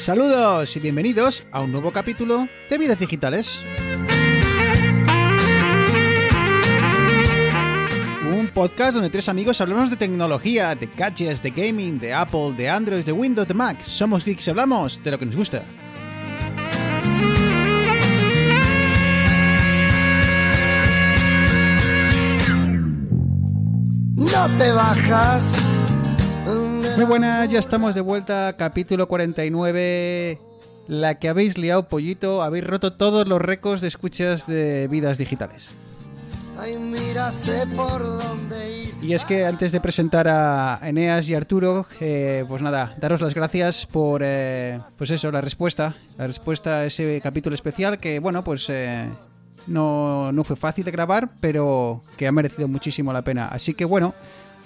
Saludos y bienvenidos a un nuevo capítulo de Vidas Digitales. Un podcast donde tres amigos hablamos de tecnología, de gadgets, de gaming, de Apple, de Android, de Windows, de Mac. Somos geeks y hablamos de lo que nos gusta. No te bajas. Muy buenas, ya estamos de vuelta, capítulo 49. La que habéis liado, pollito, habéis roto todos los récords de escuchas de vidas digitales. Y es que antes de presentar a Eneas y Arturo, eh, pues nada, daros las gracias por, eh, pues eso, la respuesta, la respuesta a ese capítulo especial que, bueno, pues eh, no, no fue fácil de grabar, pero que ha merecido muchísimo la pena. Así que, bueno,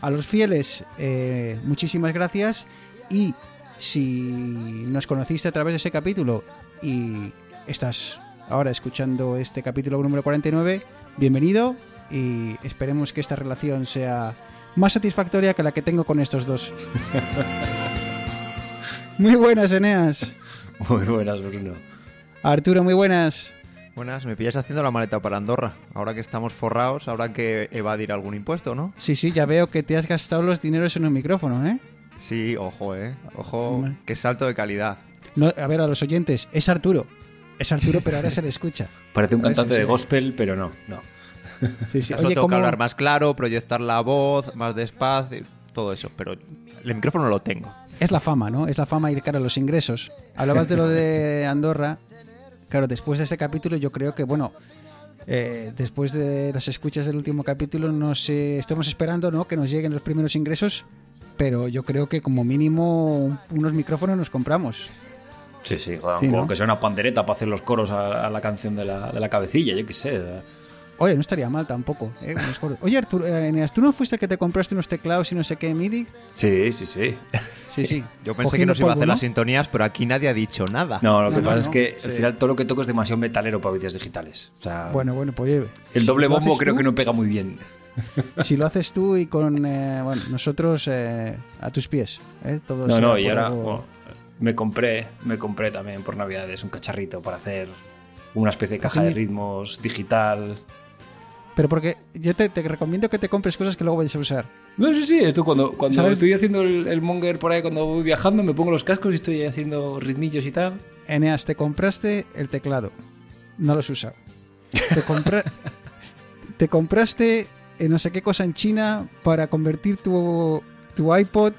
a los fieles, eh, muchísimas gracias y si nos conociste a través de ese capítulo y estás ahora escuchando este capítulo número 49, bienvenido y esperemos que esta relación sea más satisfactoria que la que tengo con estos dos. muy buenas, Eneas. Muy buenas, Bruno. Arturo, muy buenas. Buenas, me pillas haciendo la maleta para Andorra. Ahora que estamos forrados, habrá que evadir algún impuesto, ¿no? Sí, sí, ya veo que te has gastado los dineros en un micrófono, ¿eh? Sí, ojo, eh. Ojo, qué salto de calidad. No, a ver, a los oyentes, es Arturo. Es Arturo, pero ahora se le escucha. Parece un A cantante sí, de sí. gospel, pero no, no. Sí, sí. Oye, tengo que ¿cómo- hablar más claro, proyectar la voz, más despacio, todo eso. Pero el micrófono lo tengo. Es la fama, ¿no? Es la fama y, claro, los ingresos. Hablabas de lo de Andorra. Claro, después de ese capítulo yo creo que, bueno, eh, después de las escuchas del último capítulo, no sé, estamos esperando, ¿no? Que nos lleguen los primeros ingresos, pero yo creo que como mínimo un- unos micrófonos nos compramos. Sí, sí, joder, Sí, como ¿no? que sea una pandereta para hacer los coros a, a la canción de la, de la cabecilla, yo qué sé. Oye, no estaría mal tampoco. ¿eh? Oye, Arturo, eh, ¿tú no fuiste el que te compraste unos teclados y no sé qué MIDI? Sí, sí, sí. Sí, sí. Yo pensé que nos iba a hacer ¿no? las sintonías, pero aquí nadie ha dicho nada. No, lo que no, pasa no, es que sí. al final todo lo que toco es demasiado metalero para vídeos digitales. O sea, Bueno, bueno, pues el doble bombo creo tú- que no pega muy bien. Si lo haces tú y con eh, bueno, nosotros eh, a tus pies. ¿eh? Todo No, no, y ahora algo- bueno, me compré, me compré también por Navidades un cacharrito para hacer una especie de caja de ritmos digital. Pero porque yo te, te recomiendo que te compres cosas que luego vayas a usar. No, sí, sí, esto cuando, cuando ¿Sabes? estoy haciendo el, el monger por ahí, cuando voy viajando, me pongo los cascos y estoy haciendo ritmillos y tal. Eneas, te compraste el teclado. No lo has usado. Te, compra- te compraste eh, no sé qué cosa en China para convertir tu, tu iPod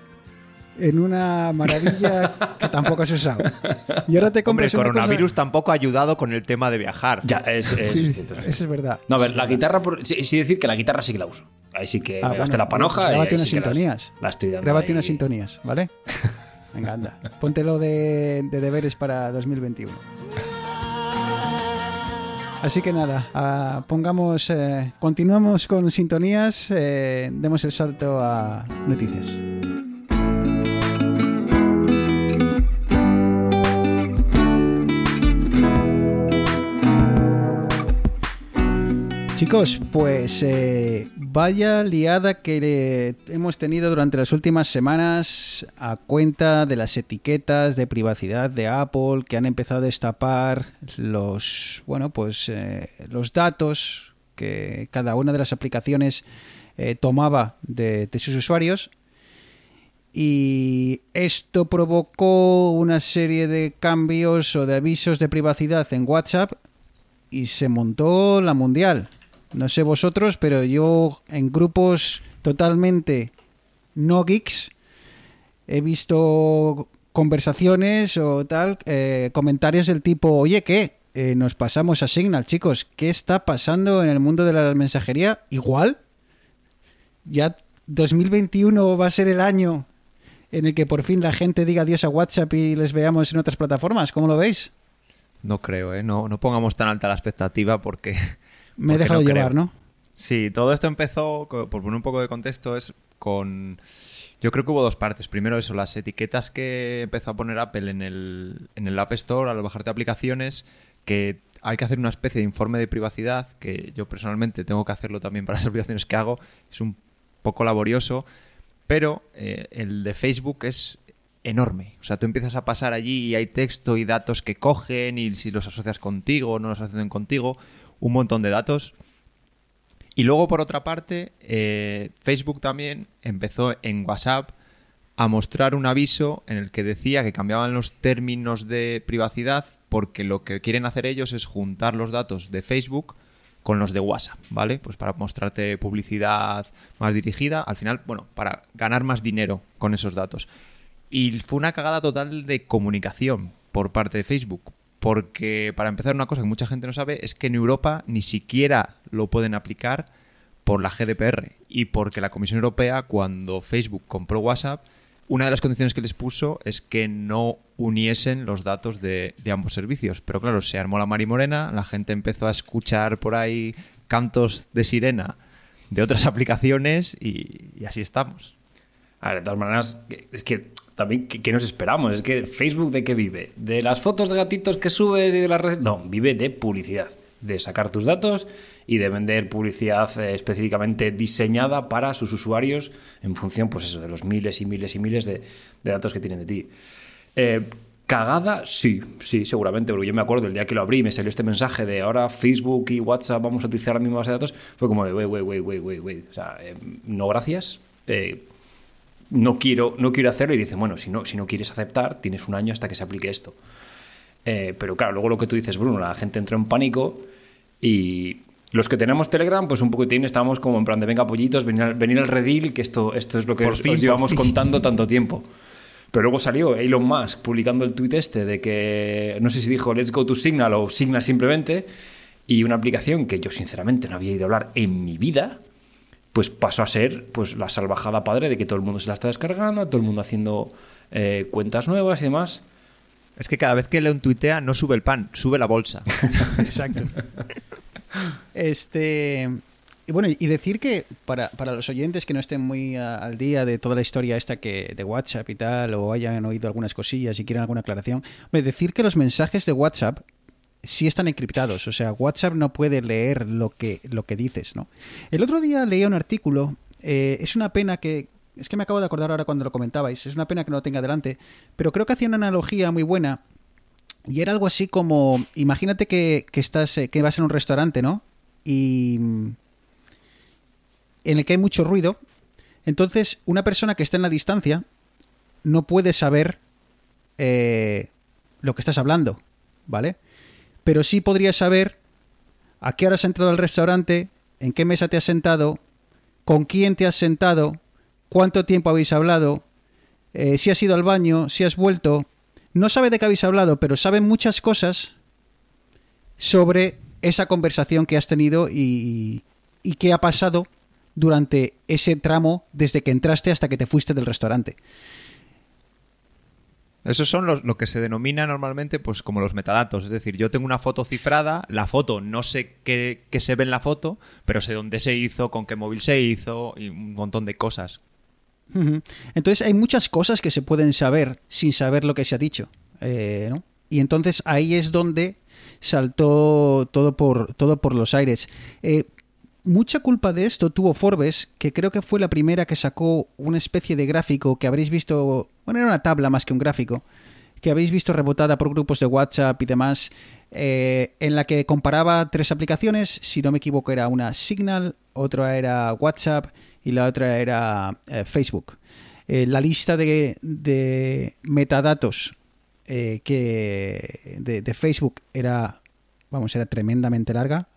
en una maravilla que tampoco has usado. Y ahora te Hombre, compras el cosa- coronavirus tampoco ha ayudado con el tema de viajar. Ya, es, es Sí, cierto. eso es verdad. No, a ver, la es verdad. guitarra, por- sí, sí decir que la guitarra sí que la uso. Ahí sí que Ah, me gasté bueno, la panoja pues y grábate ahí unas sí que las- sintonías. La, estoy dando ahí. unas sintonías, ¿vale? Venga, anda. Póntelo de, de deberes para 2021. Así que nada, ah, pongamos, eh, continuamos con sintonías, eh, demos el salto a noticias. Chicos, pues eh, vaya liada que hemos tenido durante las últimas semanas a cuenta de las etiquetas de privacidad de Apple que han empezado a destapar los, bueno, pues eh, los datos que cada una de las aplicaciones eh, tomaba de sus usuarios y esto provocó una serie de cambios o de avisos de privacidad en WhatsApp y se montó la mundial. No sé vosotros, pero yo en grupos totalmente no geeks he visto conversaciones o tal, eh, comentarios del tipo, oye, ¿qué? Eh, nos pasamos a Signal, chicos, ¿qué está pasando en el mundo de la mensajería? Igual, ya 2021 va a ser el año en el que por fin la gente diga adiós a WhatsApp y les veamos en otras plataformas. ¿Cómo lo veis? No creo, ¿eh? No, no pongamos tan alta la expectativa porque... Me he dejado no llevar, creo. ¿no? Sí, todo esto empezó, por poner un poco de contexto, es con... Yo creo que hubo dos partes. Primero eso, las etiquetas que empezó a poner Apple en el, en el App Store al bajarte aplicaciones, que hay que hacer una especie de informe de privacidad, que yo personalmente tengo que hacerlo también para las aplicaciones que hago, es un poco laborioso, pero eh, el de Facebook es enorme. O sea, tú empiezas a pasar allí y hay texto y datos que cogen y si los asocias contigo o no los asocian contigo, un montón de datos. Y luego, por otra parte, eh, Facebook también empezó en WhatsApp a mostrar un aviso en el que decía que cambiaban los términos de privacidad porque lo que quieren hacer ellos es juntar los datos de Facebook con los de WhatsApp, ¿vale? Pues para mostrarte publicidad más dirigida, al final, bueno, para ganar más dinero con esos datos. Y fue una cagada total de comunicación por parte de Facebook, porque para empezar una cosa que mucha gente no sabe es que en Europa ni siquiera lo pueden aplicar por la GDPR y porque la Comisión Europea cuando Facebook compró WhatsApp una de las condiciones que les puso es que no uniesen los datos de, ambos servicios. Pero claro, se armó la Morena, la gente empezó a escuchar por ahí cantos de sirena de otras aplicaciones y, así estamos. A ver, de todas maneras, es que también, ¿qué, nos esperamos? Es que Facebook de qué vive? ¿De las fotos de gatitos que subes y de las redes? No, vive de publicidad de sacar tus datos y de vender publicidad eh, específicamente diseñada para sus usuarios en función, pues eso, de los miles y miles y miles de, datos que tienen de ti. Eh, cagada, sí, sí, seguramente, porque yo me acuerdo el día que lo abrí y me salió este mensaje de ahora Facebook y WhatsApp vamos a utilizar la misma base de datos, fue como de, wey, wey, wey, wey, wey, wey. O sea, eh, no gracias. No quiero, no quiero hacerlo y dice, bueno, si no, si no quieres aceptar, tienes un año hasta que se aplique esto. pero claro, luego lo que tú dices, Bruno, la gente entró en pánico y los que tenemos Telegram, pues un poquitín estábamos como en plan de venga pollitos, venir, venir al redil, que esto, esto es lo que os, llevamos contando tanto tiempo. Pero luego salió Elon Musk publicando el tweet este de que, no sé si dijo Let's go to Signal o Signal simplemente, y una aplicación que yo sinceramente no había ido a hablar en mi vida, pues pasó a ser pues la salvajada padre de que todo el mundo se la está descargando, todo el mundo haciendo eh, cuentas nuevas y demás. Es que cada vez que Leon tuitea no sube el pan, sube la bolsa. Exacto. Este. Y bueno, y decir que para, los oyentes que no estén muy al día de toda la historia esta que de WhatsApp y tal, o hayan oído algunas cosillas y quieren alguna aclaración, decir que los mensajes de WhatsApp sí están encriptados. O sea, WhatsApp no puede leer lo que, lo que dices, ¿no? El otro día leía un artículo. Eh, es una pena que, es que me acabo de acordar ahora cuando lo comentabais. Es una pena que no lo tenga delante. Pero creo que hacía una analogía muy buena. Y era algo así como. Imagínate que, estás. Eh, que vas en un restaurante, ¿no? Y. En el que hay mucho ruido. Entonces, una persona que está en la distancia. No puede saber. Eh, lo que estás hablando. ¿Vale? Pero sí podría saber. A qué hora has entrado al restaurante. En qué mesa te has sentado. Con quién te has sentado cuánto tiempo habéis hablado, eh, si has ido al baño, si has vuelto. No sabe de qué habéis hablado, pero sabe muchas cosas sobre esa conversación que has tenido y, y qué ha pasado durante ese tramo desde que entraste hasta que te fuiste del restaurante. Esos son los, lo que se denomina normalmente pues como los metadatos. Es decir, yo tengo una foto cifrada, la foto no sé qué, se ve en la foto, pero sé dónde se hizo, con qué móvil se hizo y un montón de cosas entonces hay muchas cosas que se pueden saber sin saber lo que se ha dicho. Eh, y entonces ahí es donde saltó todo por, todo por los aires. Eh, mucha culpa de esto tuvo Forbes, que creo que fue la primera que sacó una especie de gráfico que habréis visto, bueno, era una tabla más que un gráfico, que habéis visto rebotada por grupos de WhatsApp y demás, eh, en la que comparaba tres aplicaciones, si no me equivoco era una Signal, otra era WhatsApp y la otra era eh, Facebook. Eh, la lista de, metadatos eh, que de, Facebook era, vamos, era tremendamente larga.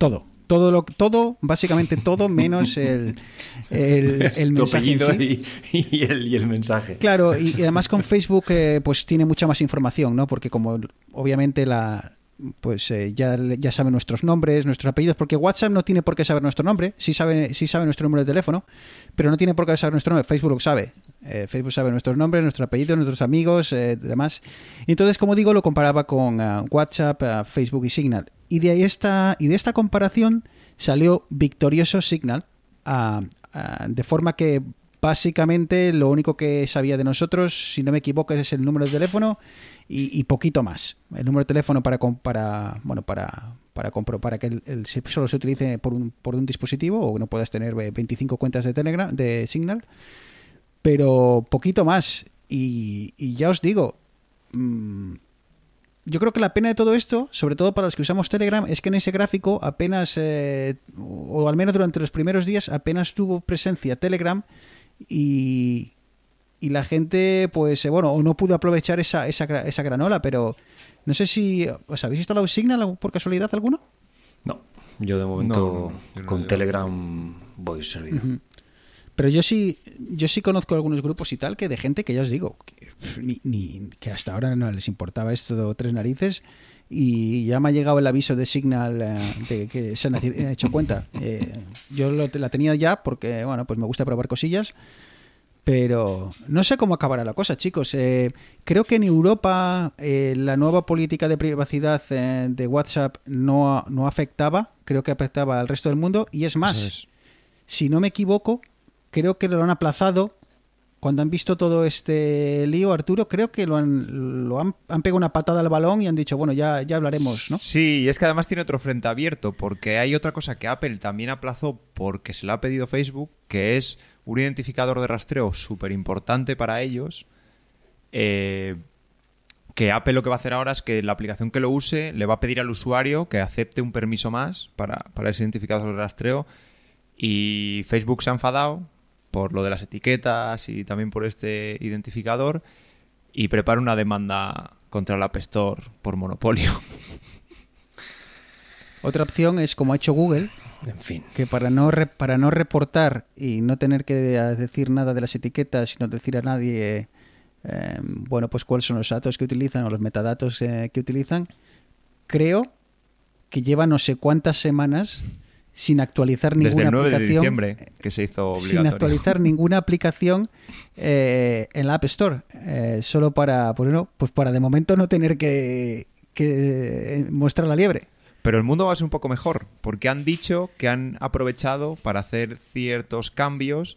Todo, todo lo todo básicamente todo menos el, el, mensaje y, el, mensaje. Claro y, y además con Facebook pues tiene mucha más información no porque como obviamente la pues eh, ya, ya sabe nuestros nombres, nuestros apellidos, porque WhatsApp no tiene por qué saber nuestro nombre, sí sabe, sí sabe nuestro número de teléfono, pero no tiene por qué saber nuestro nombre. Facebook lo sabe. Eh, Facebook sabe nuestros nombres, nuestros apellidos, nuestros amigos, eh, demás. entonces, como digo, lo comparaba con WhatsApp, Facebook y Signal. Y de, ahí esta, y de esta comparación salió victorioso Signal, de forma que básicamente lo único que sabía de nosotros, si no me equivoco, es el número de teléfono y, poquito más. El número de teléfono para, para bueno, para, para, para que el, solo se utilice por un, por un dispositivo o no puedas tener 25 cuentas de Telegram, de Signal. Pero poquito más. Y, y ya os digo, mm, yo creo que la pena de todo esto, sobre todo para los que usamos Telegram, es que en ese gráfico apenas, eh, o al menos durante los primeros días, apenas tuvo presencia Telegram y, y la gente, pues, eh, bueno, o no pudo aprovechar esa, esa, esa granola, pero no sé si os habéis instalado Signal por casualidad alguno. No, yo de momento No, no, yo no con Telegram voy servido. Pero yo sí, yo sí conozco algunos grupos y tal que de gente que ya os digo, que, ni, ni- que hasta ahora no les importaba esto de tres narices y ya me ha llegado el aviso de Signal eh, de que se han hecho cuenta. Eh, yo lo- la tenía ya porque, bueno, pues me gusta probar cosillas, pero no sé cómo acabará la cosa, chicos. Eh, creo que en Europa eh, la nueva política de privacidad eh, de WhatsApp no, no afectaba, creo que afectaba al resto del mundo y es más es. si no me equivoco, creo que lo han aplazado. Cuando han visto todo este lío, Arturo, creo que lo han, lo han, han pegado una patada al balón y han dicho, bueno, ya, ya hablaremos, ¿no? Sí, y es que además tiene otro frente abierto, porque hay otra cosa que Apple también aplazó porque se lo ha pedido Facebook, que es un identificador de rastreo súper importante para ellos. eh, que Apple lo que va a hacer ahora es que la aplicación que lo use le va a pedir al usuario que acepte un permiso más para, para ese identificador de rastreo. Y Facebook se ha enfadado por lo de las etiquetas y también por este identificador y prepara una demanda contra el App Store por monopolio. Otra opción es, como ha hecho Google, En fin. que para no, re- para no reportar y no tener que decir nada de las etiquetas y no decir a nadie, eh, bueno, pues cuáles son los datos que utilizan o los metadatos eh, que utilizan, creo que lleva no sé cuántas semanas sin actualizar Desde ninguna el 9 de aplicación. diciembre, que se hizo sin actualizar ninguna aplicación eh, en la App Store, eh, solo para, pues, no, pues para de momento no tener que, que mostrar la liebre. Pero el mundo va a ser un poco mejor, porque han dicho que han aprovechado para hacer ciertos cambios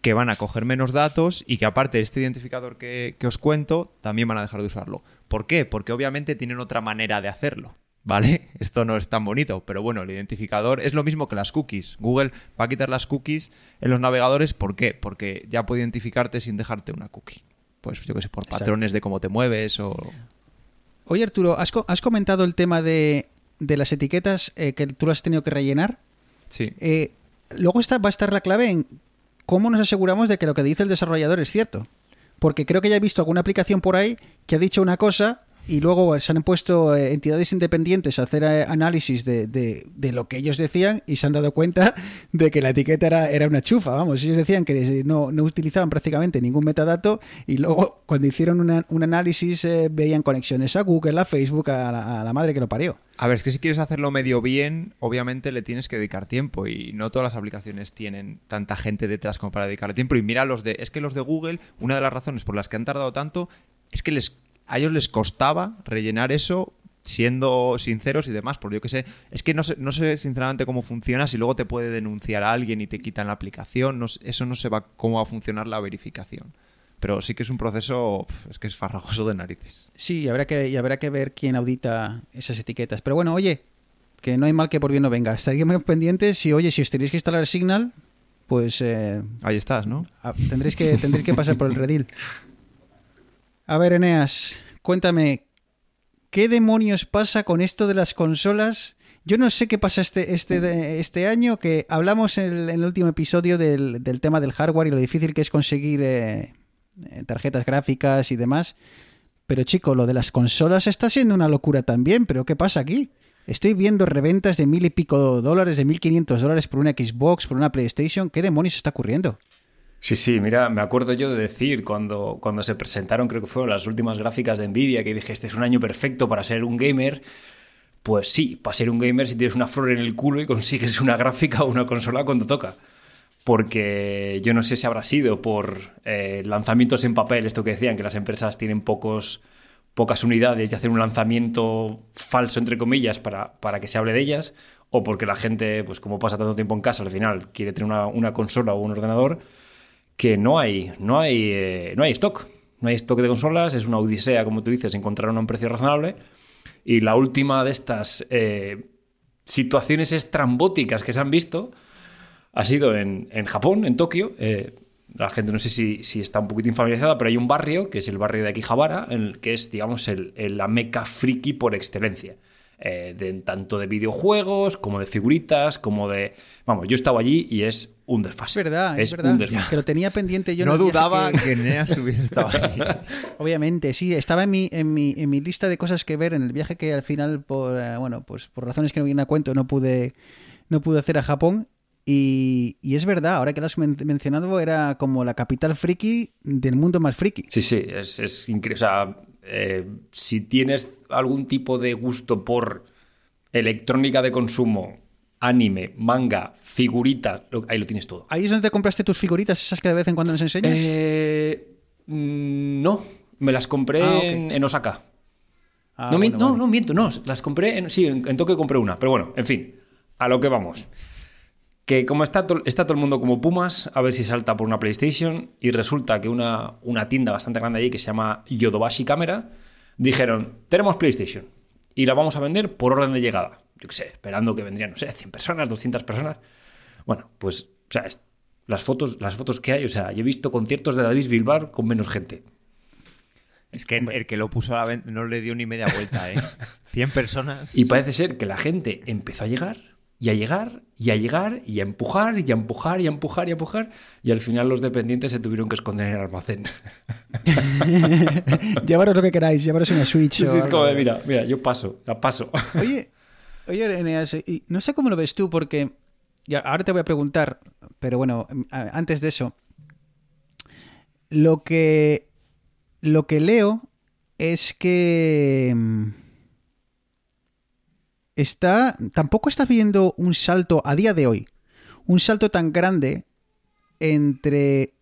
que van a coger menos datos y que aparte de este identificador que, que os cuento, también van a dejar de usarlo. ¿Por qué? Porque obviamente tienen otra manera de hacerlo. ¿Vale? Esto no es tan bonito, pero bueno, el identificador es lo mismo que las cookies. Google va a quitar las cookies en los navegadores. ¿Por qué? Porque ya puede identificarte sin dejarte una cookie. Pues yo que sé, por Exacto. patrones de cómo te mueves o... Oye Arturo, ¿has, co- has comentado el tema de, de las etiquetas eh, que tú las has tenido que rellenar? Sí. Eh, luego está, va a estar la clave en cómo nos aseguramos de que lo que dice el desarrollador es cierto. Porque creo que ya he visto alguna aplicación por ahí que ha dicho una cosa y luego se han puesto eh, entidades independientes a hacer eh, análisis de, de- de lo que ellos decían y se han dado cuenta de que la etiqueta era, era una chufa. Vamos, ellos decían que no, no utilizaban prácticamente ningún metadato y luego cuando hicieron una- un análisis eh, veían conexiones a Google, a Facebook, a la, a la madre que lo parió. A ver, es que si quieres hacerlo medio bien, obviamente le tienes que dedicar tiempo y no todas las aplicaciones tienen tanta gente detrás como para dedicarle tiempo. Y mira los de, es que los de Google, una de las razones por las que han tardado tanto es que les, a ellos les costaba rellenar eso siendo sinceros y demás, porque yo que sé, es que no sé, no sé sinceramente cómo funciona, si luego te puede denunciar a alguien y te quitan la aplicación, no sé- eso no se va cómo va a funcionar la verificación. Pero sí que es un proceso, es que es farragoso de narices. Sí, y habrá que, y habrá que ver quién audita esas etiquetas. Pero bueno, oye, que no hay mal que por bien no venga. Estaríamos pendientes y, oye, si os tenéis que instalar Signal, pues eh, Ahí estás, ¿no? tendréis, que, tendréis que pasar por el redil. A ver, Eneas, cuéntame, ¿qué demonios pasa con esto de las consolas? Yo no sé qué pasa este, este, este año, que hablamos en el, en el último episodio del, del tema del hardware y lo difícil que es conseguir eh, eh, tarjetas gráficas y demás. Pero chico, lo de las consolas está siendo una locura también, pero ¿qué pasa aquí? Estoy viendo reventas de mil y pico dólares, de mil quinientos dólares por una Xbox, por una PlayStation. ¿Qué demonios está ocurriendo? Sí, sí, mira, me acuerdo yo de decir cuando, cuando se presentaron, creo que fueron las últimas gráficas de Nvidia, que dije, este es un año perfecto para ser un gamer. Pues sí, para ser un gamer si tienes una flor en el culo y consigues una gráfica o una consola cuando toca. Porque yo no sé si habrá sido por eh, lanzamientos en papel, esto que decían, que las empresas tienen pocos, pocas unidades y hacer un lanzamiento falso, entre comillas, para, para que se hable de ellas, o porque la gente, pues como pasa tanto tiempo en casa, al final quiere tener una, una consola o un ordenador, que no hay, no hay, eh, no hay stock. No hay stock de consolas, es una odisea, como tú dices, encontrar una a un precio razonable. Y la última de estas eh, situaciones estrambóticas que se han visto ha sido en, en Japón, en Tokio. Eh, la gente no sé si, si está un poquito infamiliarizada, pero hay un barrio, que es el barrio de Akihabara, en el que es, digamos, el, la meca friki por excelencia. Eh, de, tanto de videojuegos, como de figuritas, como de... Vamos, yo estaba allí y es un Es desfase. verdad, es, un verdad. desfase. Que lo tenía pendiente yo. no dudaba que- que, Neas hubiese estado ahí. Obviamente, sí, estaba en mi, en mi, en mi lista de cosas que ver en el viaje que al final, por eh, bueno, pues por razones que no vienen a cuento, no pude, no pude hacer a Japón. Y, y es verdad, ahora que lo has men- mencionado, era como la capital friki del mundo más friki. Sí, sí, es, es increíble. O sea, eh, si tienes algún tipo de gusto por electrónica de consumo, anime, manga, figuritas, ahí lo tienes todo. ¿Ahí es donde te compraste tus figuritas, esas que de vez en cuando nos enseñas? Eh, mm, no, me las compré Ah, en, en Osaka. Ah, no, mi- no, no, miento, no, las compré en, sí, en, en Tokio compré una, pero bueno, en fin, a lo que vamos. Que como está, to- está todo el mundo como Pumas, a ver si salta por una PlayStation, y resulta que una, una tienda bastante grande allí que se llama Yodobashi Camera, dijeron, tenemos PlayStation, y la vamos a vender por orden de llegada. Yo qué sé, esperando que vendrían, no sé, 100 personas, 200 personas. Bueno, pues, o sea, las fotos, las fotos que hay, o sea, yo he visto conciertos de David Bilbar con menos gente. Es que el que lo puso a la venta no le dio ni media vuelta, ¿eh? 100 personas. Y parece ser que la gente empezó a llegar y a llegar y a llegar y a empujar y a empujar y a empujar y a empujar y al final los dependientes se tuvieron que esconder en el almacén. Llevaros lo que queráis, llevaros una Switch. Sí, o sí, es algo. como de, mira, mira, yo paso, la paso. Oye, oye, Eneas, no sé cómo lo ves tú, porque ahora te voy a preguntar, pero bueno, a- antes de eso, lo que lo que leo es que mm, está tampoco estás viendo un salto a día de hoy, un salto tan grande entre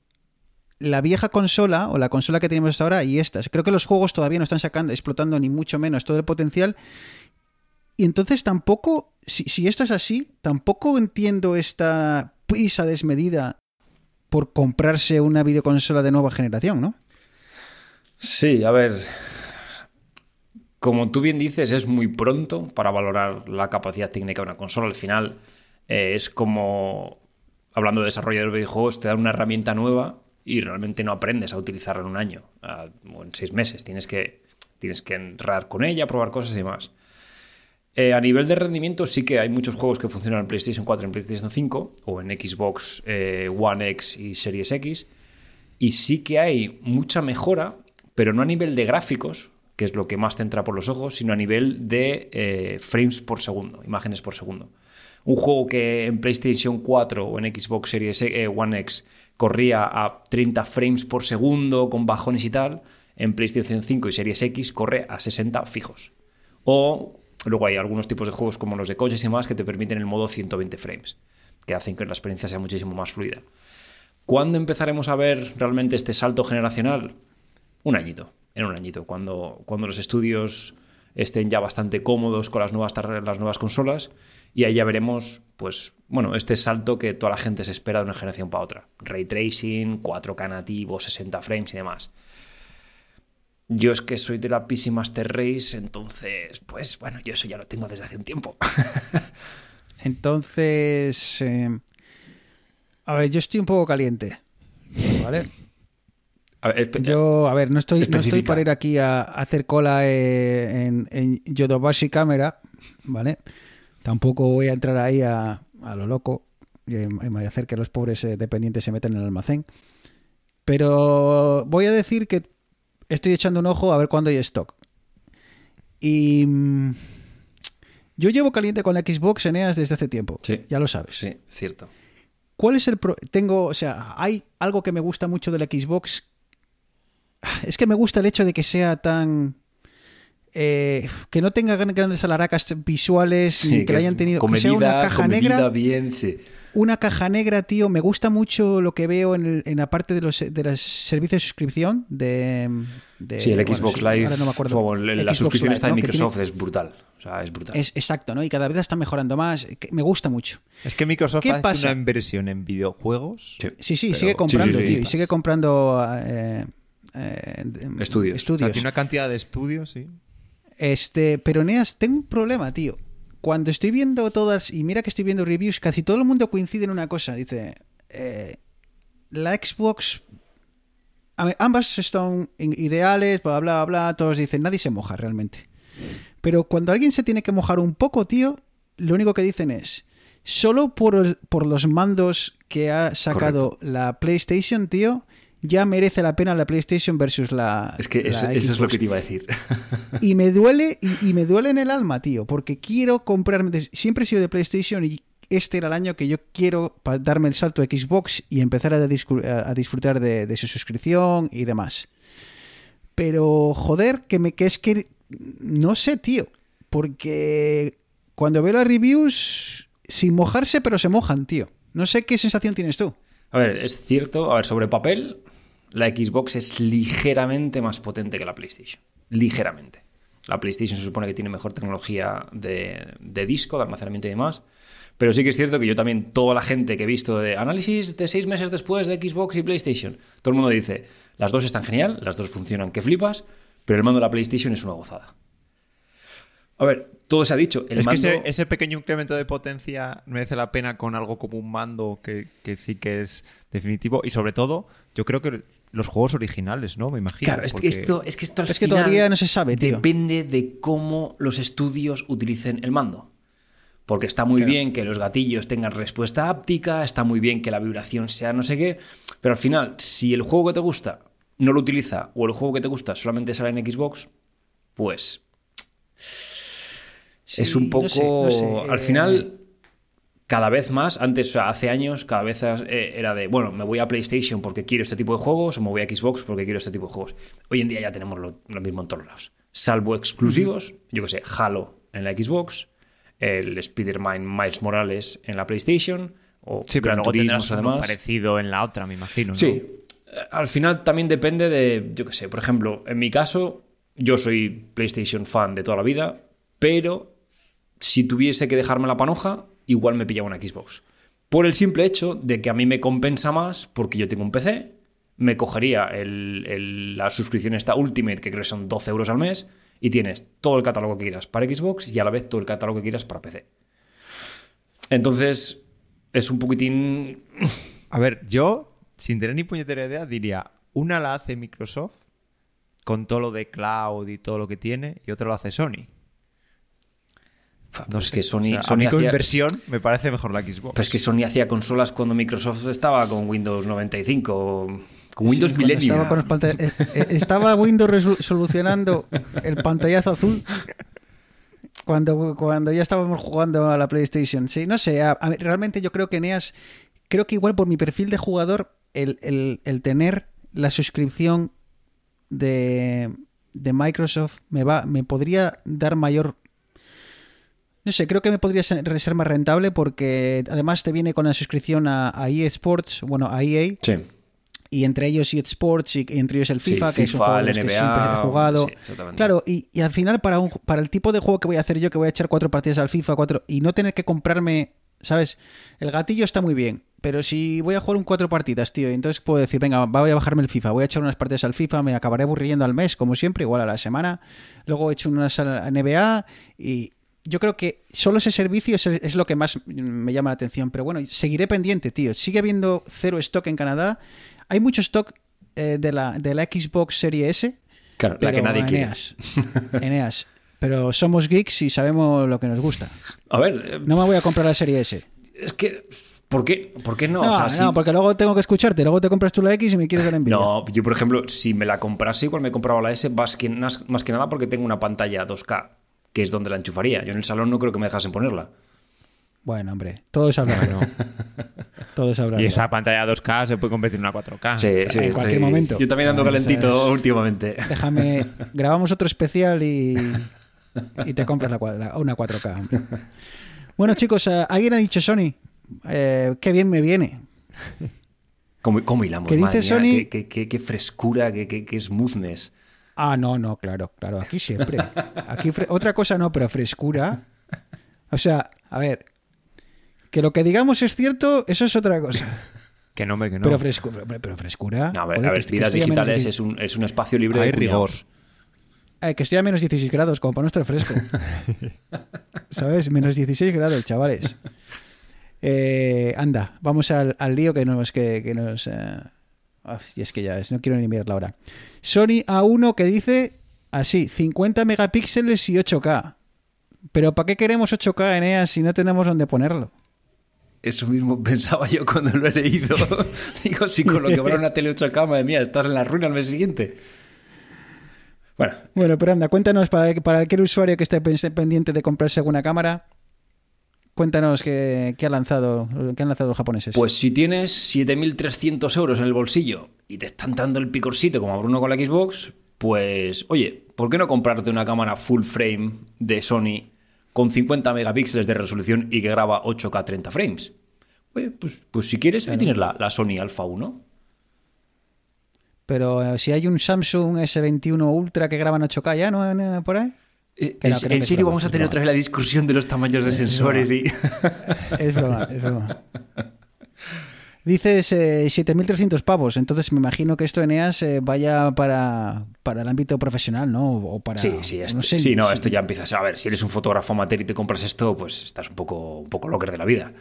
la vieja consola o la consola que tenemos hasta ahora y estas. Creo que los juegos todavía no están sacando, explotando ni mucho menos todo el potencial. Y entonces tampoco, si, si esto es así, tampoco entiendo esta prisa desmedida por comprarse una videoconsola de nueva generación, ¿no? Sí, a ver. Como tú bien dices, es muy pronto para valorar la capacidad técnica de una consola. Al final, eh, es como, hablando de desarrolladores de videojuegos, te dan una herramienta nueva y realmente no aprendes a utilizarla en un año o en seis meses. Tienes que, tienes que enredar con ella, probar cosas y demás. Eh, a nivel de rendimiento, sí que hay muchos juegos que funcionan en PlayStation 4 y en PlayStation 5 o en Xbox eh, One X y Series X. Y sí que hay mucha mejora, pero no a nivel de gráficos, que es lo que más te entra por los ojos, sino a nivel de eh, frames por segundo, imágenes por segundo. Un juego que en PlayStation 4 o en Xbox Series eh, One X corría a 30 frames por segundo con bajones y tal, en PlayStation 5 y Series X corre a 60 fijos. O luego hay algunos tipos de juegos como los de coches y demás que te permiten el modo 120 frames, que hacen que la experiencia sea muchísimo más fluida. ¿Cuándo empezaremos a ver realmente este salto generacional? Un añito, en un añito, cuando, cuando los estudios estén ya bastante cómodos con las nuevas, las nuevas consolas y ahí ya veremos, pues, bueno, este salto que toda la gente se espera de una generación para otra. Ray tracing, 4K nativo, 60 frames y demás. Yo es que soy de la PC Master Race, entonces, pues, bueno, yo eso ya lo tengo desde hace un tiempo. Entonces, eh, a ver, yo estoy un poco caliente, ¿vale? A ver, Yo, a ver, no estoy, no estoy para ir aquí a, a hacer cola eh, en, en Yodobashi Camera, ¿vale? Tampoco voy a entrar ahí a, a lo loco y, y hacer que los pobres eh, dependientes se metan en el almacén. Pero voy a decir que estoy echando un ojo a ver cuándo hay stock. Y mm, yo llevo caliente con la Xbox Eneas desde hace tiempo. Sí. Ya lo sabes. sí, cierto. ¿Cuál es el pro tengo, o sea, hay algo que me gusta mucho de la Xbox. Es que me gusta el hecho de que sea tan eh, que no tenga gran- grandes alaracas visuales ni que, la hayan tenido que sea una caja negra bien, sí. una caja negra tío me gusta mucho lo que veo en, el- en la parte de los de los servicios de suscripción de, de- Sí, el bueno, Xbox sí, Live, ahora no me acuerdo. la Xbox suscripción. Que tiene- Microsoft es brutal. O sea, es brutal. es exacto no y cada vez está mejorando más que me gusta mucho Es que Microsoft ¿Qué ha pasa? hecho una inversión en videojuegos. Sí. sí sí Pero- sigue comprando sí, sí, sí. tío y sigue comprando eh, eh, Estudios. O estudios sea, tiene una cantidad de estudios, sí. Este, pero Neas, tengo un problema, tío. Cuando estoy viendo todas, y mira que estoy viendo reviews, casi todo el mundo coincide en una cosa. Dice, eh, la Xbox. ambas son ideales, bla, bla, bla. Todos dicen, nadie se moja realmente. Pero cuando alguien se tiene que mojar un poco, tío, lo único que dicen es. Solo por, el- por los mandos que ha sacado la PlayStation, tío, ya merece la pena la PlayStation versus la. Es que la eso, eso es lo que te iba a decir. Y me duele, y, y me duele en el alma, tío, porque quiero comprarme. Siempre he sido de PlayStation y este era el año que yo quiero darme el salto a Xbox y empezar a disfrutar de, de su suscripción y demás. Pero, joder, que, me, que es que. No sé, tío. Porque cuando veo las reviews, sin mojarse, pero se mojan, tío. No sé qué sensación tienes tú. A ver, es cierto, a ver, sobre papel, la Xbox es ligeramente más potente que la PlayStation. Ligeramente. La PlayStation se supone que tiene mejor tecnología de, de disco, de almacenamiento y demás. Pero sí que es cierto que yo también, toda la gente que he visto de análisis de seis meses después de Xbox y PlayStation, todo el mundo dice, las dos están genial, las dos funcionan que flipas, pero el mando de la PlayStation es una gozada. A ver, todo se ha dicho. El es mando... que ese, ese pequeño incremento de potencia merece la pena con algo como un mando que, que sí que es definitivo. Y sobre todo, yo creo que los juegos originales, ¿no? Me imagino. Claro, es porque- que esto, es que esto al Es que final todavía no se sabe, tío. Depende de cómo los estudios utilicen el mando. Porque está muy bien que los gatillos tengan respuesta áptica, está muy bien que la vibración sea no sé qué, pero al final, si el juego que te gusta no lo utiliza o el juego que te gusta solamente sale en Xbox, pues es un poco... no sé, no sé. Al final, cada vez más, antes, o sea, hace años, cada vez eh, era de, bueno, me voy a PlayStation porque quiero este tipo de juegos o me voy a Xbox porque quiero este tipo de juegos. Hoy en día ya tenemos lo, lo mismo en todos lados. Salvo exclusivos, yo que sé, Halo en la Xbox, el Spider-Man Miles Morales en la PlayStation o Sí, pero Gran luego Turismo tendrás uno además. parecido en la otra, me imagino. ¿no? Sí. Eh, Al final también depende de, yo qué sé, por ejemplo, en mi caso, yo soy PlayStation fan de toda la vida, pero si tuviese que dejarme la panoja, igual me pillaba una Xbox. Por el simple hecho de que a mí me compensa más porque yo tengo un PC, me cogería la suscripción esta Ultimate, que creo que son 12 euros al mes, y tienes todo el catálogo que quieras para Xbox y a la vez todo el catálogo que quieras para PC. Entonces, es un poquitín A ver, yo, sin tener ni puñetera idea, diría, una la hace Microsoft con todo lo de cloud y todo lo que tiene, y otra lo hace Sony. No, es que Sony, O sea, a Sony mí con hacía- inversión me parece mejor la Xbox. Pero es que Sony hacía consolas cuando Microsoft estaba con Windows 95, con Windows Sí, Millennium. Estaba, con panta- eh, eh, estaba Windows solucionando el pantallazo azul cuando, cuando ya estábamos jugando a la PlayStation. Sí, no sé, a- a mí- realmente yo creo que Eneas, creo que igual por mi perfil de jugador, el, el- el tener la suscripción de, de Microsoft me va me podría dar mayor no sé, creo que me podría ser, ser más rentable porque además te viene con la suscripción a, a EA Sports, bueno, a EA, Sí. y entre ellos EA Sports y, entre ellos el Sí, FIFA, que es un juego los que NBA, siempre he jugado. sí, claro, y, y al final para, un, para el tipo de juego que voy a hacer yo, que voy a echar cuatro partidas al FIFA, cuatro, y no tener que comprarme, ¿sabes? El gatillo está muy bien, pero si voy a jugar un cuatro partidas, tío, y entonces puedo decir, venga, voy a bajarme el FIFA, voy a echar unas partidas al FIFA, me acabaré aburriendo al mes, como siempre, igual a la semana, luego he hecho unas a la NBA y... Yo creo que solo ese servicio es, es lo que más me llama la atención. Pero bueno, seguiré pendiente, tío. Sigue habiendo cero stock en Canadá. Hay mucho stock eh, de, la, de la Xbox Series S. Claro, la que nadie quiere. Eneas, Eneas. Pero somos geeks y sabemos lo que nos gusta. A ver, No me voy a comprar la serie S. es que, ¿por qué, ¿por qué no? No, O sea, no, si- porque luego tengo que escucharte. Luego te compras tú la X y me quieres dar envidia. No, yo por ejemplo, si me la comprase, igual me compraba la S más que, más que nada porque tengo una pantalla 2K, que es donde la enchufaría. Yo en el salón no creo que me dejasen ponerla. Bueno, hombre, todo es hablarlo. todo es hablarlo. Y esa pantalla 2K se puede convertir en una 4K. Sí, sí, en cualquier momento. Yo también ando Ah, calentito últimamente. Déjame, grabamos otro especial y, y te compras la, la- una 4K. hombre. Bueno, chicos, eh, alguien ha dicho Sony. Eh, qué bien me viene. ¿Cómo, cómo hilamos? ¿Qué dice? Sony? Qué, qué- qué- qué frescura, qué, qué- qué smoothness. Ah, no, no, claro, claro. Aquí siempre. Aquí otra cosa no, pero frescura. O sea, a ver. Que lo que digamos es cierto, eso es otra cosa. Que no, hombre, que no. Pero, frescura, pero frescura. No, a ver, joder, a ver, vidas digitales 10 es un, es un espacio libre Hay de rigor. Eh, que estoy a menos 16 grados, como para no estar fresco. ¿Sabes? Menos 16 grados, chavales. Eh, anda, vamos al, al lío que nos... Que, que nos eh, y es que ya es, no quiero ni mirar la hora. Sony A1 que dice así, 50 megapíxeles y 8K. Pero ¿para qué queremos 8K, Eneas, si no tenemos dónde ponerlo? Eso mismo pensaba yo cuando lo he leído. Digo, si con lo que vale una tele 8K, madre mía, estás en la ruina al mes siguiente. Bueno, Bueno, pero anda, cuéntanos para, para aquel usuario que esté pendiente de comprarse alguna cámara, cuéntanos qué, qué ha lanzado, qué han lanzado los japoneses. pues si tienes 7.300 euros en el bolsillo y te está entrando el picorcito como a Bruno con la Xbox, pues oye, ¿por qué no comprarte una cámara full frame de Sony con 50 megapíxeles de resolución y que graba 8K 30 frames? Oye, pues, pues si quieres, ahí tienes la, la Sony Alpha 1. Pero eh, si hay un Samsung S21 Ultra que graban 8K ya, ¿no? ¿No? ¿Por ahí? Eh, ¿En, serio es vamos a tener es otra vez la discusión de los tamaños de sensores y... Es broma, es broma. Dices eh, 7.300 pavos, entonces me imagino que esto Eneas eh, vaya para, para el ámbito profesional, ¿no? O para, Sí, sí, esto, no sé, sí, no, si- esto ya empiezas a ver. Si eres un fotógrafo amateur y te compras esto, pues estás un poco, un poco locker de la vida.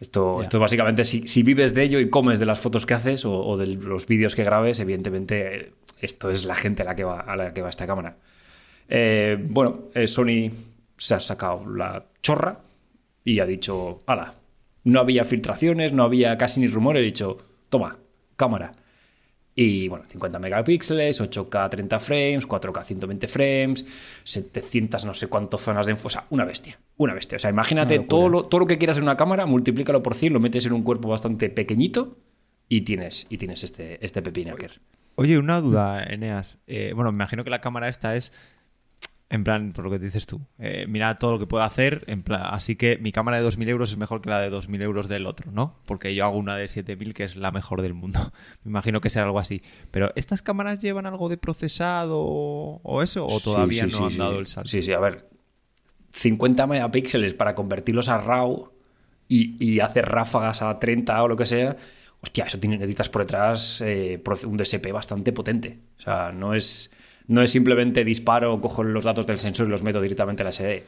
Esto, esto básicamente, si, si vives de ello y comes de las fotos que haces o, o de los vídeos que grabes, evidentemente eh, esto es la gente a la que va, a la que va esta cámara. Eh, bueno, eh, Sony se ha sacado la chorra y ha dicho, ala, no había filtraciones, no había casi ni rumores, he dicho, toma, cámara. Y bueno, 50 megapíxeles, 8K 30 frames, 4K 120 frames, 700 no sé cuántas zonas de enfo- O sea, una bestia, una bestia. O sea, imagínate todo lo, todo lo que quieras en una cámara, multiplícalo por 100, lo metes en un cuerpo bastante pequeñito y tienes, y tienes este, este pepinaker. Oye, una duda, Eneas. Eh, bueno, me imagino que la cámara esta es, en plan, por lo que dices tú, eh, mira todo lo que puedo hacer, en plan, así que mi cámara de 2.000 euros es mejor que la de 2.000 euros del otro, ¿no? Porque yo hago una de 7.000 que es la mejor del mundo. Me imagino que será algo así. Pero, ¿estas cámaras llevan algo de procesado o eso? ¿O todavía Sí, sí, no sí, han dado el salto? Sí, sí, a ver. 50 megapíxeles para convertirlos a RAW y, y hacer ráfagas a 30 o lo que sea. Hostia, eso tiene, necesitas por detrás eh, un DSP bastante potente. O sea, no es, no es simplemente disparo, cojo los datos del sensor y los meto directamente a la SD.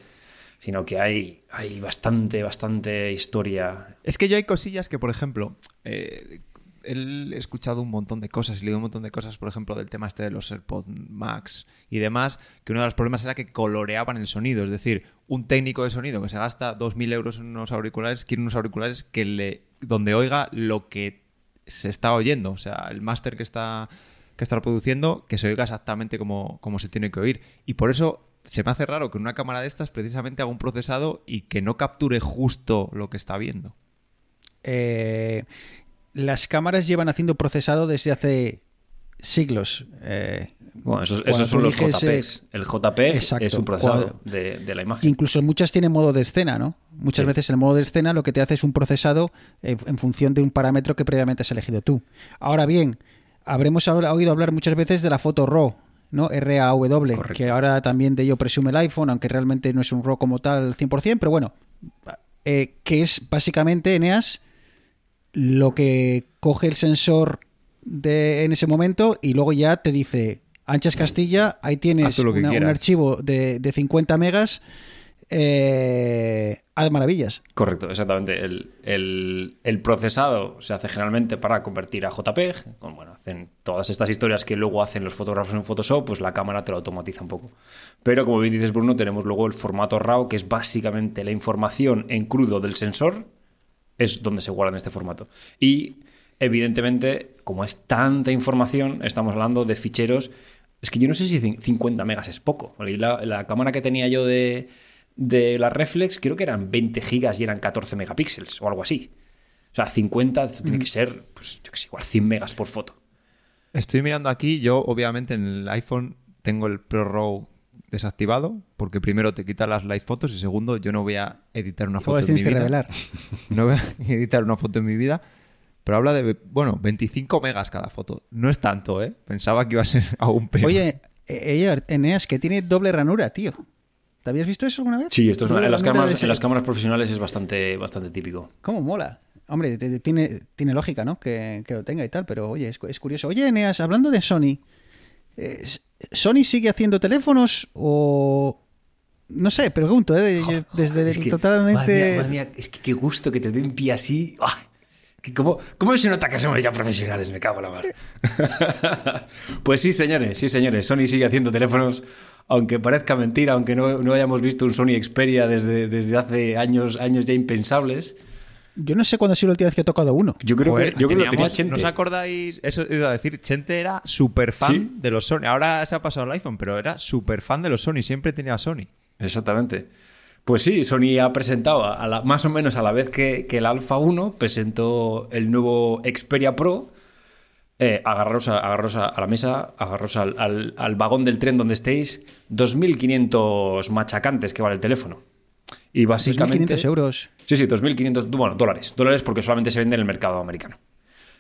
Sino que hay, hay bastante, bastante historia. Es que yo hay cosillas que, por ejemplo, eh, he escuchado un montón de cosas y leído un montón de cosas, por ejemplo, del tema este de los AirPods Max y demás, que uno de los problemas era que coloreaban el sonido. Es decir, un técnico de sonido que se gasta 2.000 euros en unos auriculares, quiere unos auriculares que le, donde oiga lo que se está oyendo. O sea, el máster que está, que está reproduciendo, que se oiga exactamente como, como se tiene que oír. Y por eso se me hace raro que una cámara de estas precisamente haga un procesado y que no capture justo lo que está viendo. Eh, las cámaras llevan haciendo procesado desde hace siglos. Eh, Bueno, esos, son los JPEGs. El JPEG exacto, es un procesador cuando- de, de la imagen. incluso muchas tienen modo de escena, ¿no? Muchas Sí. veces el modo de escena lo que te hace es un procesado en, en función de un parámetro que previamente has elegido tú. Ahora bien, habremos oído hablar muchas veces de la foto RAW, ¿no? RAW, Correcto. que ahora también de ello presume el iPhone, aunque realmente no es un RAW como tal al 100%, pero bueno, eh, que es básicamente, Eneas, lo que coge el sensor de, en ese momento y luego ya te dice, anchas Castilla, ahí tienes una- un archivo de, de 50 megas, eh, haz maravillas. Correcto, exactamente. El, el- procesado se hace generalmente para convertir a JPEG. Con, bueno, hacen todas estas historias que luego hacen los fotógrafos en Photoshop, pues la cámara te lo automatiza un poco. Pero como bien dices, Bruno, tenemos luego el formato RAW, que es básicamente la información en crudo del sensor, es donde se guarda en este formato. Y evidentemente, como es tanta información, estamos hablando de ficheros. Es que yo no sé si cin- 50 megas es poco. la cámara que tenía yo de, de la Reflex, creo que eran 20 gigas y eran 14 megapíxeles o algo así. O sea, 50 tiene que ser, pues, yo qué sé, igual 100 megas por foto. Estoy mirando aquí, yo obviamente en el iPhone tengo el Pro RAW desactivado, porque primero te quita las live fotos y segundo yo no voy a editar una foto en mi tienes que vida. revelar. No voy a editar una foto en mi vida, pero habla de, bueno, 25 megas cada foto. No es tanto, ¿eh? Pensaba que iba a ser aún peor. Oye, eh, ella, Eneas, que tiene doble ranura, tío. ¿Te habías visto eso alguna vez? Sí, esto es una- en, las cámaras, de ese- en las cámaras profesionales es bastante, bastante típico. ¿Cómo mola? Hombre, te- te- tiene, tiene lógica, ¿no? Que, que lo tenga y tal, pero oye, es, es curioso. Oye, Eneas, hablando de Sony, eh, ¿Sony sigue haciendo teléfonos o, no sé, pregunto, ¿eh? Desde Es que, totalmente... Madre mía, madre mía, es que qué gusto que te den pie así. Que ¿Cómo, ¿Cómo se nota que somos ya profesionales? Me cago en la mar. pues sí, señores, sí, señores. Sony sigue haciendo teléfonos, aunque parezca mentira, aunque no, no hayamos visto un Sony Xperia desde, desde hace años, años ya impensables. Yo no sé cuándo ha sido la última vez que he tocado uno. Yo creo Joder, que, yo creo que lo tenía teníamos- Chente. ¿No os acordáis? Eso iba a decir, Chente era súper fan Sí. de los Sony. Ahora se ha pasado al iPhone, pero era súper fan de los Sony. Siempre tenía Sony. Exactamente. Pues sí, Sony ha presentado, a la- más o menos a la vez que, que el Alpha 1, presentó el nuevo Xperia Pro. Eh, agarraros, a, agarraros a, a la mesa, agarraros al, al- al vagón del tren donde estéis. 2.500 machacantes que vale el teléfono. Y básicamente... 2.500 euros. Sí, sí, 2.500, bueno, dólares. Dólares porque solamente se vende en el mercado americano.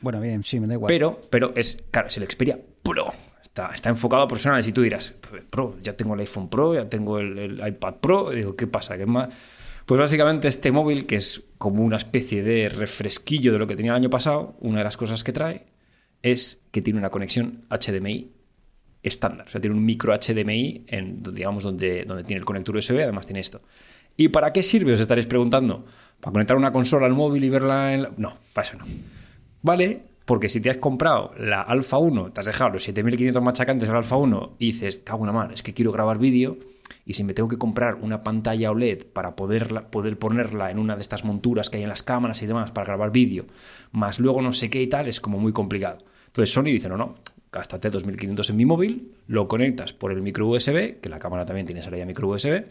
Bueno, bien, sí, me da igual. Pero, pero es, claro, es el Xperia Pro. Está, está enfocado a profesionales. Y tú dirás, "Pues, Pro, ya tengo el iPhone Pro, ya tengo el, el iPad Pro. Y digo, ¿qué pasa? ¿Qué más? Pues básicamente este móvil, que es como una especie de refresquillo de lo que tenía el año pasado, una de las cosas que trae es que tiene una conexión HDMI estándar. O sea, tiene un micro HDMI, digamos, donde, donde tiene el conector USB, además tiene esto. ¿Y para qué sirve? Os estaréis preguntando. ¿Para conectar una consola al móvil y verla en la... No, para eso no. ¿Vale? Porque si te has comprado la Alpha 1, te has dejado los 7500 machacantes del Alpha 1 y dices, cago la mar, es que quiero grabar vídeo y si me tengo que comprar una pantalla OLED para poderla, poder ponerla en una de estas monturas que hay en las cámaras y demás para grabar vídeo, más luego no sé qué y tal, es como muy complicado. Entonces Sony dice, no, no, gástate 2500 en mi móvil, lo conectas por el micro USB, que la cámara también tiene salida micro USB,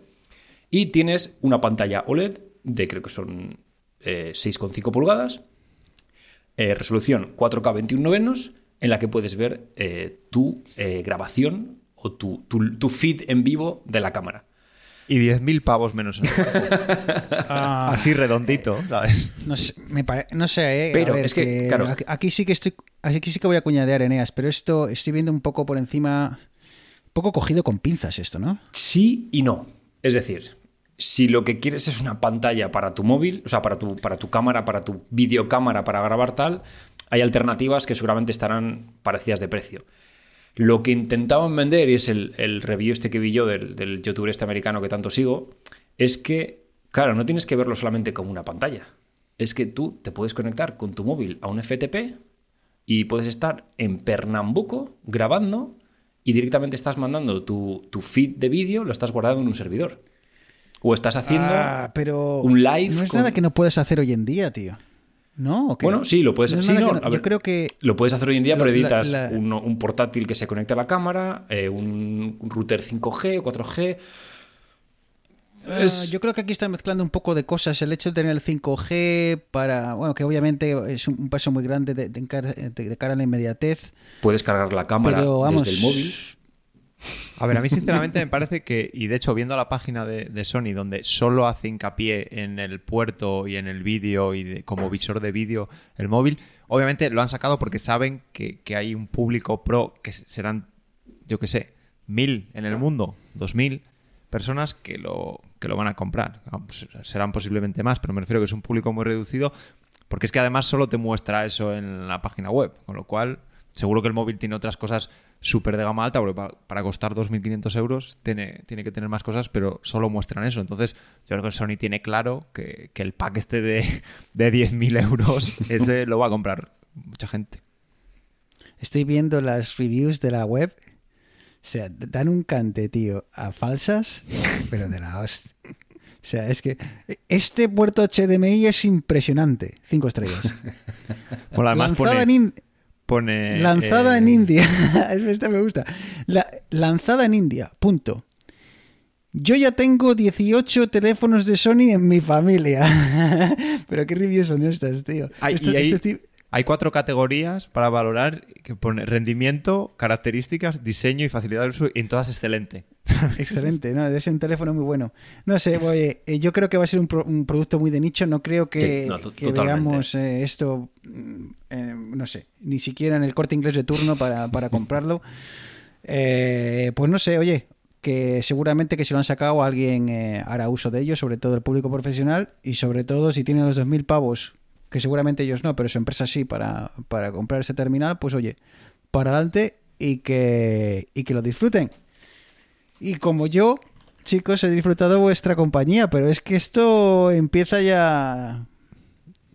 y tienes una pantalla OLED de creo que son eh, 6,5 pulgadas, eh, resolución 4K 21 novenos, en la que puedes ver eh, tu eh, grabación o tu, feed en vivo de la cámara. Y 10.000 pavos menos en el Ah, Así redondito, ¿sabes? no sé, me pare- no sé, eh, Pero ver, es que, claro. aquí- aquí sí que estoy, aquí sí que voy a cuñadear Eneas, pero esto estoy viendo un poco por encima, un poco cogido con pinzas esto, ¿no? Sí y no. Es decir, si lo que quieres es una pantalla para tu móvil, o sea, para tu, para tu cámara, para tu videocámara, para grabar tal, hay alternativas que seguramente estarán parecidas de precio. Lo que intentaban vender, y es el, el review este que vi yo del, del youtuber este americano que tanto sigo, es que, claro, no tienes que verlo solamente como una pantalla. Es que tú te puedes conectar con tu móvil a un FTP y puedes estar en Pernambuco grabando y directamente estás mandando tu, tu feed de vídeo, lo estás guardando en un servidor. O estás haciendo Ah, pero un live. no es con- nada que no puedes hacer hoy en día, tío. ¿No? ¿O qué? Bueno, sí, lo puedes No sí, no, ver, Yo creo que Lo puedes hacer hoy en día, Lo- pero editas la- Un, un portátil que se conecte a la cámara, eh, un router 5G o 4G. Ah, yo creo que aquí está mezclando un poco de cosas. El hecho de tener el 5G para, bueno, que obviamente es un, paso muy grande de, cara a la inmediatez. Puedes cargar la cámara Pero vamos, desde el móvil. A ver, a mí sinceramente me parece que, y de hecho viendo la página de, Sony donde solo hace hincapié en el puerto y en el vídeo y de- como visor de vídeo el móvil, obviamente lo han sacado porque saben que, que hay un público pro que serán, yo qué sé, mil en el mundo, dos mil personas que lo, que lo van a comprar. Serán posiblemente más, pero me refiero que es un público muy reducido porque es que además solo te muestra eso en la página web, con lo cual seguro que el móvil tiene otras cosas súper de gama alta, porque pa- para, costar 2.500 euros tiene, tiene que tener más cosas, pero solo muestran eso. Entonces yo creo que Sony tiene claro que, que el pack este de, de 10.000 euros, ese lo va a comprar mucha gente. Estoy viendo las reviews de la web. O sea, dan un cante, tío, a falsas, pero de la hostia. O sea, es que este puerto HDMI es impresionante. Cinco estrellas. Bueno, además pone, en, pone, lanzada eh, en India. Esta me gusta. La- lanzada en India. Punto. Yo ya tengo 18 teléfonos de Sony en mi familia. Pero qué reviews son estas, tío. Hay, Esto- y este ti- hay cuatro categorías para valorar que pone rendimiento, características, diseño y facilidad de uso, y en todas excelente. Excelente, ¿no? Es un teléfono muy bueno. No sé, oye, eh, yo creo que va a ser un, pro- un producto muy de nicho. No creo que, Sí, no, que veamos eh, esto, mm, eh, no sé, ni siquiera en el corte inglés de turno para, para comprarlo. Eh, pues no sé, oye, que seguramente que si lo han sacado alguien eh, hará uso de ello, sobre todo el público profesional y sobre todo si tienen los 2.000 pavos, que seguramente ellos no, pero su empresa sí para, para comprar ese terminal, pues oye, para adelante y que, y que lo disfruten. Y como yo, chicos, he disfrutado vuestra compañía, pero es que esto empieza ya...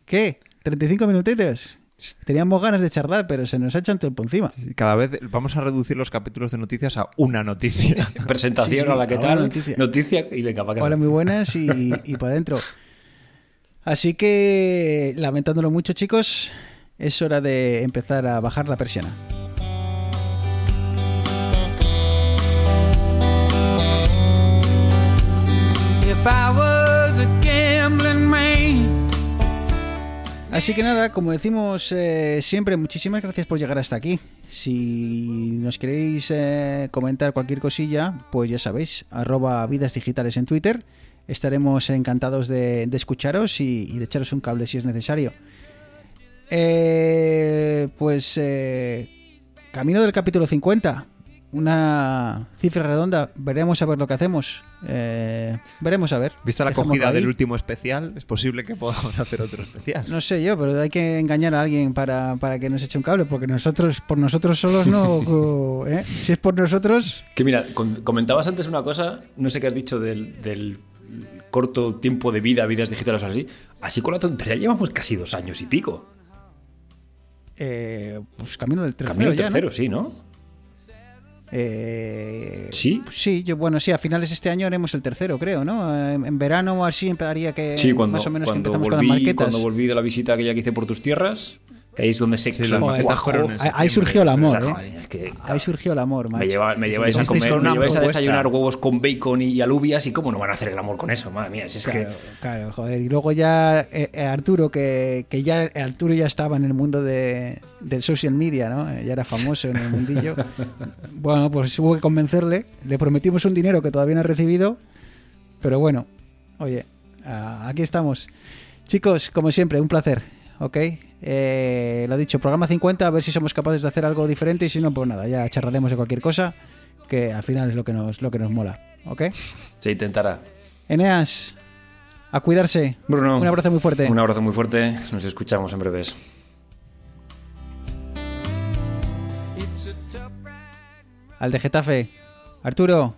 ¿Qué? ¿35 minutitos? Teníamos ganas de charlar, pero se nos ha echado el encima. Cada vez vamos a reducir los capítulos de noticias a una noticia. Presentación Sí, sí, a la que tal, noticia. noticia. y venga, para casa. Hola, muy buenas y, y para adentro. Así que, lamentándolo mucho, chicos, es hora de empezar a bajar la persiana. Así que nada, como decimos eh, siempre, muchísimas gracias por llegar hasta aquí. Si nos queréis eh, comentar cualquier cosilla, pues ya sabéis, arroba vidas digitales en Twitter. Estaremos encantados de, de escucharos y, y de echaros un cable si es necesario. Eh, pues eh, camino del capítulo 50. Una cifra redonda. Veremos a ver lo que hacemos. Eh, veremos a ver. Vista la acogida ahí. del último especial, es posible que podamos hacer otro especial. No sé yo, pero hay que engañar a alguien para, para que nos eche un cable, porque nosotros, por nosotros solos no. ¿eh? Si es por nosotros, Que mira, com- comentabas antes una cosa, no sé qué has dicho del, del corto tiempo de vida, vidas digitales o así. Así con la tontería llevamos casi dos años y pico. eh, pues camino del tercero Camino ya, tercero, ¿no? sí, ¿no? Eh, Sí. Sí, yo, bueno, sí, a finales de este año haremos el tercero, creo, ¿no? En, en verano o así empezaría que. Sí, cuando, más o menos que cuando, empezamos con las volví, marquetas. cuando volví de la visita que ya que hice por tus tierras, que ahí es donde se Sí, cuajó. Ahí- ahí surgió el amor, Esa- ¿eh? joder, es que, Ahí surgió el amor, macho. me, lleva- me lleváis a comer, con me una lleváis a desayunar huevos con bacon y alubias y cómo no van a hacer el amor con eso, madre mía, si es Claro, que claro, joder. Y luego ya eh, eh, Arturo, que, que ya Arturo ya estaba en el mundo de, del social media, ¿no? Ya era famoso en el mundillo. bueno, pues hubo que convencerle. Le prometimos un dinero que todavía no ha recibido. Pero bueno, oye, aquí estamos. Chicos, como siempre, un placer, ¿ok? Eh, lo dicho, programa 50, a ver si somos capaces de hacer algo diferente y si no, pues nada, ya charlaremos de cualquier cosa, que al final es lo que nos, lo que nos mola, ¿ok? se intentará. Eneas, a cuidarse. Bruno, Un abrazo muy fuerte. Un abrazo muy fuerte, nos escuchamos en breves. Al de Getafe. Arturo,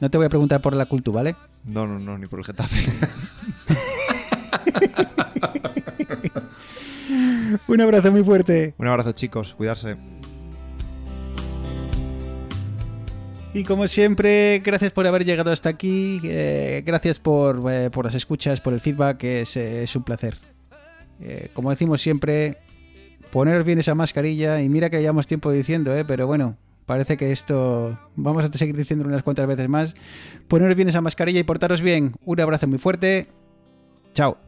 no te voy a preguntar por la cultura, ¿vale? No, no, no, ni por el Getafe. Un abrazo muy fuerte. Un abrazo, chicos, cuidarse. Y como siempre, gracias por haber llegado hasta aquí. eh, gracias por, eh, por las escuchas, por el feedback, es, eh, es un placer. Eh, como decimos siempre, poneros bien esa mascarilla. Y mira que llevamos tiempo diciendo, eh, pero bueno, parece que esto vamos a seguir diciendo unas cuantas veces más. Poneros bien esa mascarilla y portaros bien. Un abrazo muy fuerte. Chao.